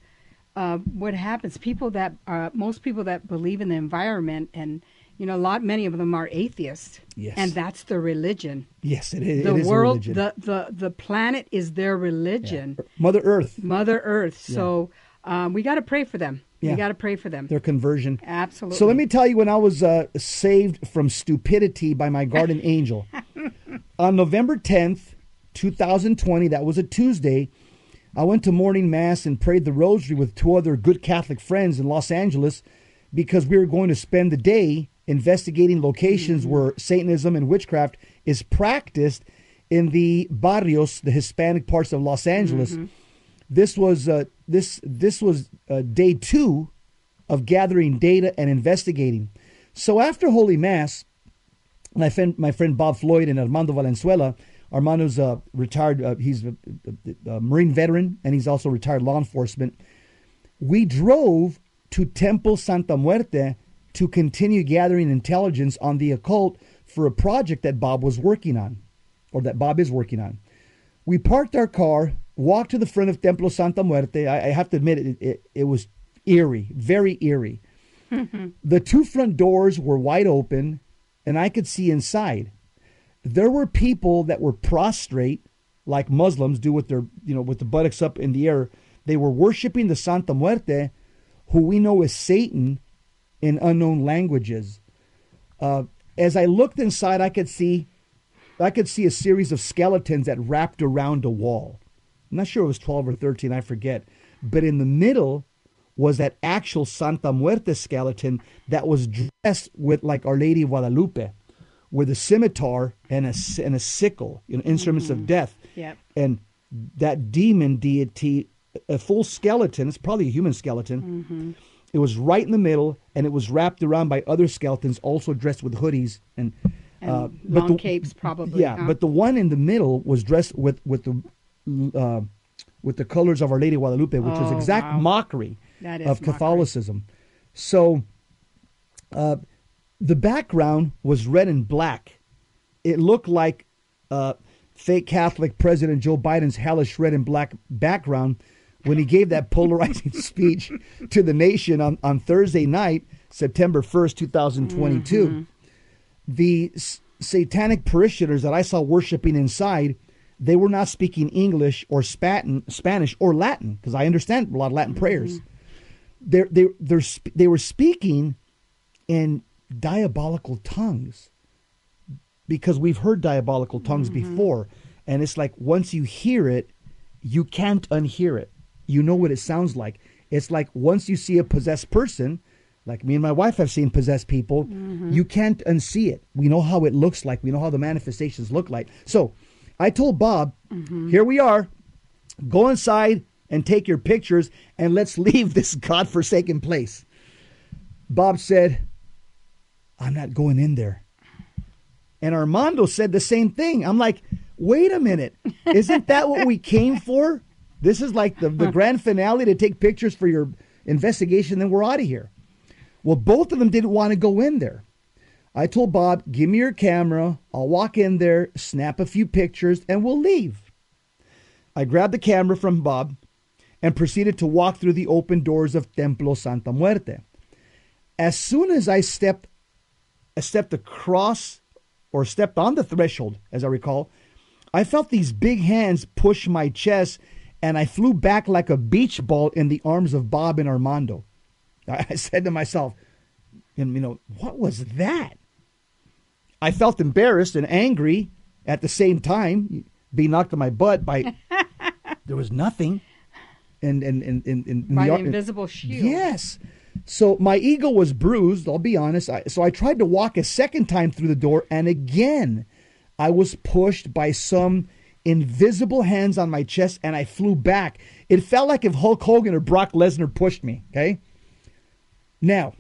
uh, what happens? People that uh, most people that believe in the environment, and you know, a lot many of them are atheists, Yes. and that's their religion. Yes, it is. The it is world, the the the planet is their religion. Mother Earth, Mother Earth. So um, we got to pray for them. Yeah. We got to pray for them. their conversion. Absolutely. So let me tell you when I was uh, saved from stupidity by my guardian *laughs* angel. On November 10th, 2020, that was a Tuesday, I went to morning mass and prayed the rosary with two other good Catholic friends in Los Angeles because we were going to spend the day investigating locations where Satanism and witchcraft is practiced in the barrios, the Hispanic parts of Los Angeles. This was uh, this this was uh, day two of gathering data and investigating. So after Holy Mass, my friend, my friend Bob Floyd and Armando Valenzuela, Armando's retired, uh, he's a, a- a Marine veteran and he's also retired law enforcement. We drove to Temple Santa Muerte to continue gathering intelligence on the occult for a project that Bob was working on, or that Bob is working on. We parked our car, walked to the front of Templo Santa Muerte. I, I have to admit, it, it, it was eerie, very eerie. the two front doors were wide open, and I could see inside. There were people that were prostrate, like Muslims do with their, you know, with the buttocks up in the air. They were worshiping the Santa Muerte, who we know is Satan, in unknown languages. Uh, as I looked inside, I could see I could see a series of skeletons that wrapped around a wall. I'm not sure it was 12 or 13, I forget. But in the middle was that actual Santa Muerte skeleton that was dressed with like Our Lady of Guadalupe, with a scimitar and a, and a sickle, you know, instruments of death. Yep. And that demon deity, a full skeleton, it's probably a human skeleton. It was right in the middle, and it was wrapped around by other skeletons, also dressed with hoodies and, And uh, long the- capes, probably. yeah, huh? but the one in the middle was dressed with with the uh, with the colors of Our Lady of Guadalupe, which Oh, exact wow. mockery is of mockery. Catholicism. So, uh, the background was red and black. It looked like uh, fake Catholic President Joe Biden's hellish red and black background when he gave that polarizing *laughs* speech to the nation on, on Thursday night, September 1st, 2022 Mm-hmm. the s- satanic parishioners that I saw worshiping inside, they were not speaking English or Spatin, Spanish or Latin because I understand a lot of Latin prayers. Mm-hmm. They're, they they're, sp- they were speaking in diabolical tongues because we've heard diabolical tongues mm-hmm. before, and it's like once you hear it, you can't unhear it. You know what it sounds like. It's like once you see a possessed person, like me and my wife have seen possessed people, mm-hmm. you can't unsee it. We know how it looks like. We know how the manifestations look like. So I told Bob, mm-hmm. here we are. Go inside and take your pictures and let's leave this godforsaken place. Bob said, I'm not going in there. And Armando said the same thing. I'm like, wait a minute. Isn't that what we came for? This is like the, the *laughs* grand finale to take pictures for your investigation, then we're out of here. Well, both of them didn't want to go in there. I told Bob, give me your camera. I'll walk in there, snap a few pictures, and we'll leave. I grabbed the camera from Bob and proceeded to walk through the open doors of Templo Santa Muerte. As soon as I stepped I stepped across or stepped on the threshold, as I recall, I felt these big hands push my chest and I flew back like a beach ball in the arms of Bob and Armando. *laughs* I said to myself, and you know, what was that? I felt embarrassed and angry at the same time, being knocked on my butt by *laughs* there was nothing. And and and, and, and By the ar- invisible shield. Yes. So my ego was bruised, I'll be honest. I, so I tried to walk a second time through the door, and again, I was pushed by some invisible hands on my chest, and I flew back. It felt like if Hulk Hogan or Brock Lesnar pushed me, okay? Now,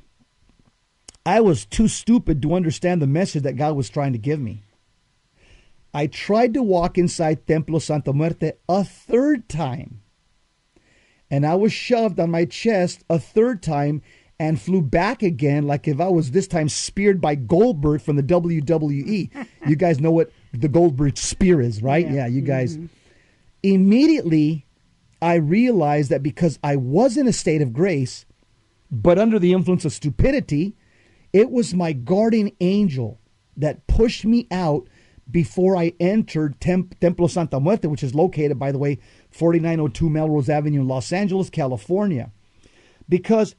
I was too stupid to understand the message that God was trying to give me. I tried to walk inside Templo Santa Muerte a third time and I was shoved on my chest a third time, and flew back again like if I was this time speared by Goldberg from the WWE. you guys know what the Goldberg spear is, right? Yeah. Yeah, you guys. Mm-hmm. Immediately, I realized that because I was in a state of grace, but under the influence of stupidity, it was my guardian angel that pushed me out before I entered Temp- Templo Santa Muerte, which is located, by the way, 4902 Melrose Avenue in Los Angeles, California. Because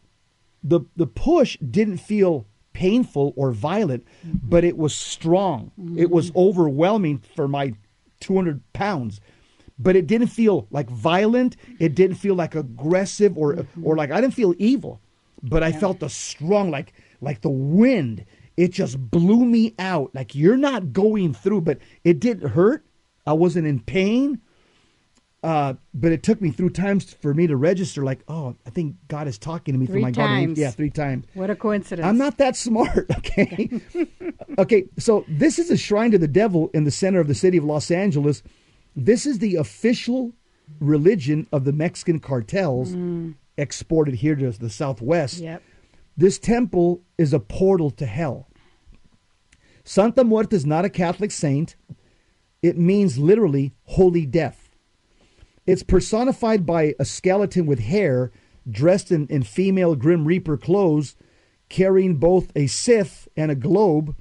the the push didn't feel painful or violent, mm-hmm. but it was strong. It was mm-hmm. overwhelming for my 200 pounds. But it didn't feel like violent. It didn't feel like aggressive or mm-hmm. or like I didn't feel evil. But I felt the strong like like the wind. It just blew me out. Like you're not going through, but it didn't hurt. I wasn't in pain. Uh, but it took me through times for me to register, like, oh, I think God is talking to me Three through my times. Yeah, three times. What a coincidence. I'm not that smart, *laughs* okay? *laughs* okay, so this is a shrine to the devil in the center of the city of Los Angeles. This is the official religion of the Mexican cartels exported here to the Southwest. Yep. This temple is a portal to hell. Santa Muerte is not a Catholic saint. It means literally holy death. It's personified by a skeleton with hair dressed in, in female Grim Reaper clothes, carrying both a scythe and a globe,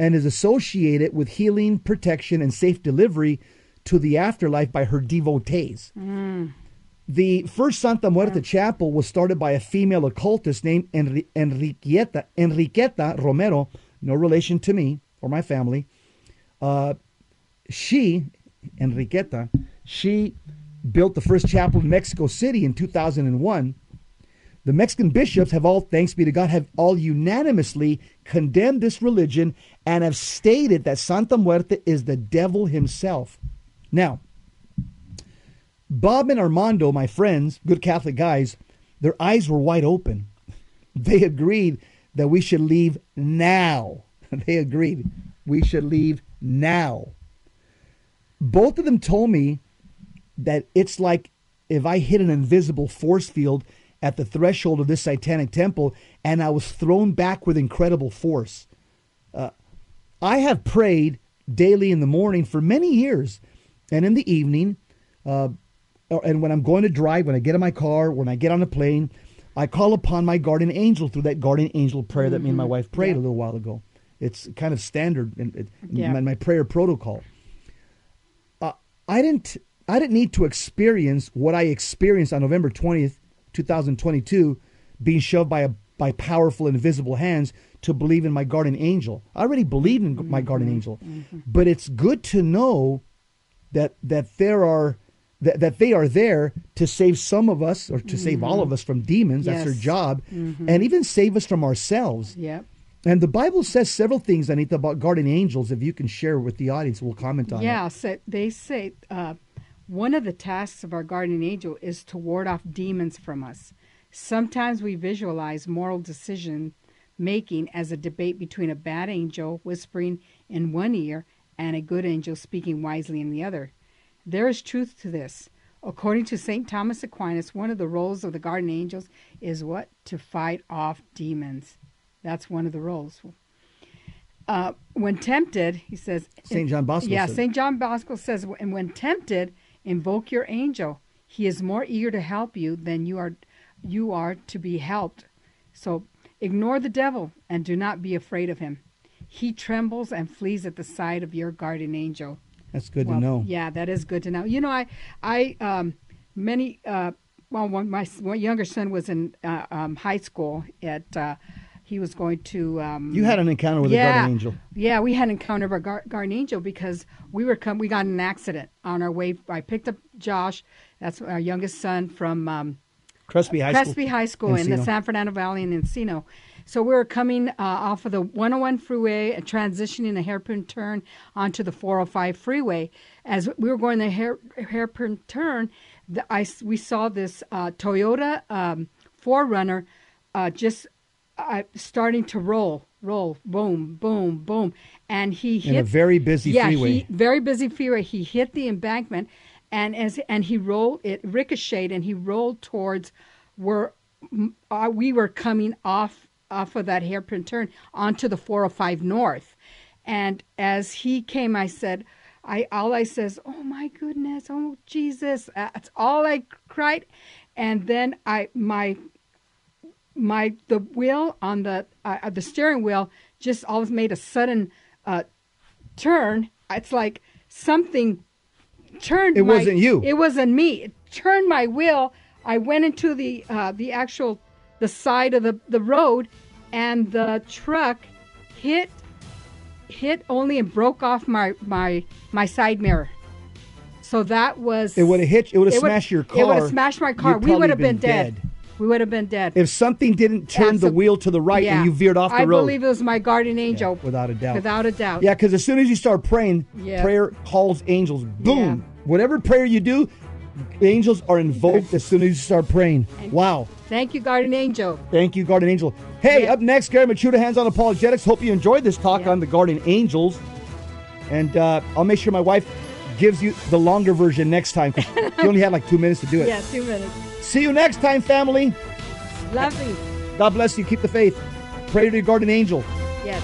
and is associated with healing, protection, and safe delivery to the afterlife by her devotees. Mm. The first Santa Muerte chapel was started by a female occultist named Enri- Enriqueta, Enriqueta Romero, no relation to me or my family. Uh, she, Enriqueta, she built the first chapel in Mexico City in 2001. The Mexican bishops have all, thanks be to God, have all unanimously condemned this religion and have stated that Santa Muerte is the devil himself. Now, Bob and Armando, my friends, good Catholic guys, their eyes were wide open. *laughs* They agreed that we should leave now. *laughs* They agreed we should leave now. Both of them told me that it's like if I hit an invisible force field at the threshold of this satanic temple and I was thrown back with incredible force. Uh, I have prayed daily in the morning for many years and in the evening. Uh, Uh, and when I'm going to drive, when I get in my car, when I get on a plane, I call upon my guardian angel through that guardian angel prayer that me and my mm-hmm. wife prayed Yeah. a little while ago. It's kind of standard in, in Yeah. my, my prayer protocol. Uh, I didn't. I didn't need to experience what I experienced on November twentieth, two thousand twenty-two, being shoved by a by powerful invisible hands to believe in my guardian angel. I already believed in my guardian mm-hmm. angel, mm-hmm. but it's good to know that that there are that, that they are there to save some of us or to save all of us from demons. That's their Yes. job, and even save us from ourselves. Yep. And the Bible says several things, Anita, about guardian angels. If you can share with the audience, we'll comment on Yeah, it. so they say uh, one of the tasks of our guardian angel is to ward off demons from us. Sometimes we visualize moral decision making as a debate between a bad angel whispering in one ear and a good angel speaking wisely in the other. There is truth to this. According to St. Thomas Aquinas, one of the roles of the guardian angels is what? To fight off demons. That's one of the roles. Uh, when tempted, he says. St. John Bosco Yeah, St. John Bosco says, and when tempted, invoke your angel. He is more eager to help you than you are, you are to be helped. So ignore the devil and do not be afraid of him. He trembles and flees at the sight of your guardian angel. That's good Well, to know. Yeah, that is good to know. You know, I, I, um, many, uh, well, when my, my younger son was in uh, um, high school at, uh, he was going to. Um, You had an encounter with a guardian angel. Yeah, we had an encounter with a gar- guardian angel because we were come. We got an accident on our way. I picked up Josh, that's our youngest son from um, Crespi High School. Crespi High School in the San Fernando Valley in Encino. So we were coming uh, off of the 101 freeway and transitioning a hairpin turn onto the 405 freeway. As we were going the hair, hairpin turn, the, I, we saw this uh, Toyota um, 4Runner uh, just uh, starting to roll, roll, boom, boom, boom. And he hit. In a very busy yeah, freeway. He, very busy freeway. He hit the embankment, and as and he rolled, it ricocheted, and he rolled towards where uh, we were coming off off of that hairpin turn onto the 405 North, and as he came, I said, I all I says, oh my goodness, oh Jesus, that's all I cried, and then I my my the wheel on the uh, the steering wheel just always made a sudden uh, turn. It's like something turned. It my- wasn't you. It wasn't me. It turned my wheel. I went into the uh, the actual the side of the, the road, and the truck hit hit only and broke off my my my side mirror. So that was It would have hit. It would have smashed your car. It would have smashed my car. We would have been, been dead. dead. We would have been dead. If something didn't turn the wheel to the right Yeah. and you veered off the I road, I believe it was my guardian angel. without a doubt. Without a doubt. Yeah, because as soon as you start praying, Yeah. prayer calls angels. Boom. Yeah. Whatever prayer you do, angels are invoked as soon as you start praying. Wow. Thank you, guardian angel. Thank you, Guardian Angel. Hey, Yeah. up next, Gary Michuta, Hands on Apologetics. Hope you enjoyed this talk Yeah. on the Guardian Angels. And uh, I'll make sure my wife gives you the longer version next time 'cause you only had like two minutes to do it. *laughs* Yeah, two minutes. See you next time, family. Lovely. God bless you. Keep the faith. Pray to your guardian angel. Yes.